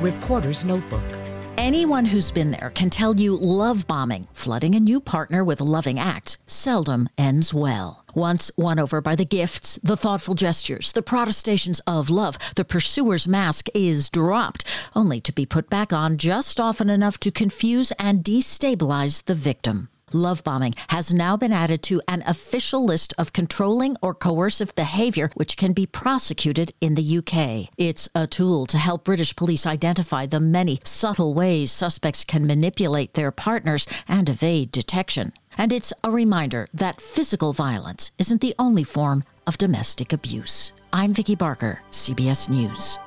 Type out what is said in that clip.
Reporter's Notebook. Anyone who's been there can tell you love bombing, flooding a new partner with loving acts, seldom ends well. Once won over by the gifts, the thoughtful gestures, the protestations of love, the pursuer's mask is dropped, only to be put back on just often enough to confuse and destabilize the victim. Love bombing has now been added to an official list of controlling or coercive behavior which can be prosecuted in the UK. It's a tool to help British police identify the many subtle ways suspects can manipulate their partners and evade detection. And it's a reminder that physical violence isn't the only form of domestic abuse. I'm Vicki Barker, CBS News.